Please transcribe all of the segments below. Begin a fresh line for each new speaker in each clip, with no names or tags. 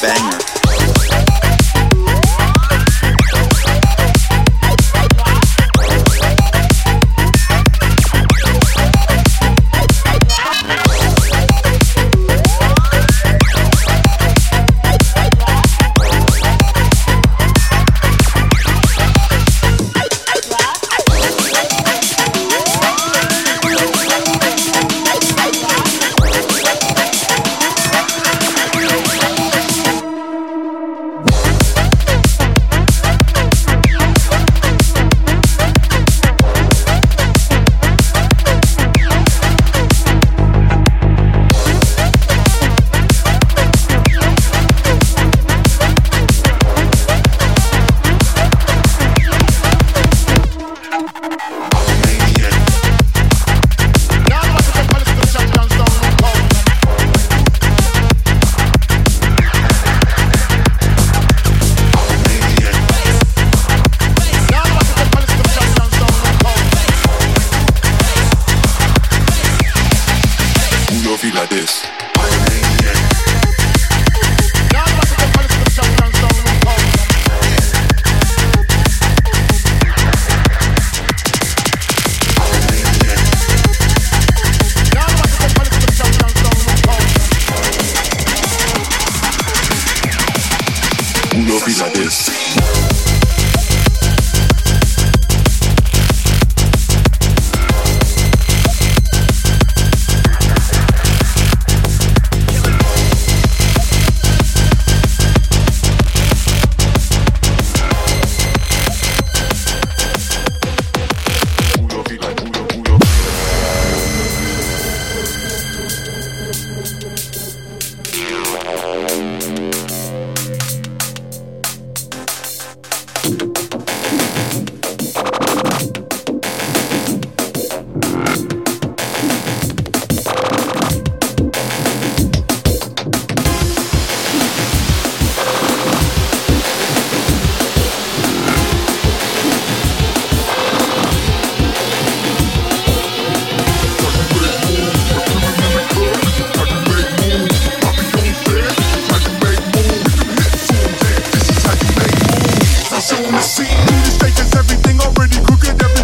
banger.
soon to see. This stage is everything already crooked. Everything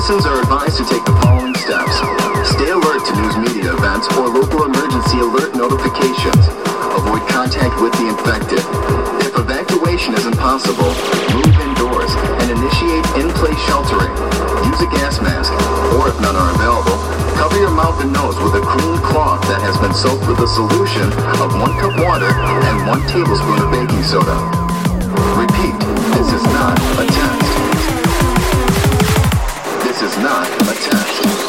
Citizens are advised to take the following steps. Stay alert to news media events or local emergency alert notifications. Avoid contact with the infected. If evacuation is impossible, move indoors and initiate in-place sheltering. Use a gas mask, or if none are available, cover your mouth and nose with a clean cloth that has been soaked with a solution of one cup water and one tablespoon of baking soda. Repeat, this is not a test. Is not a test.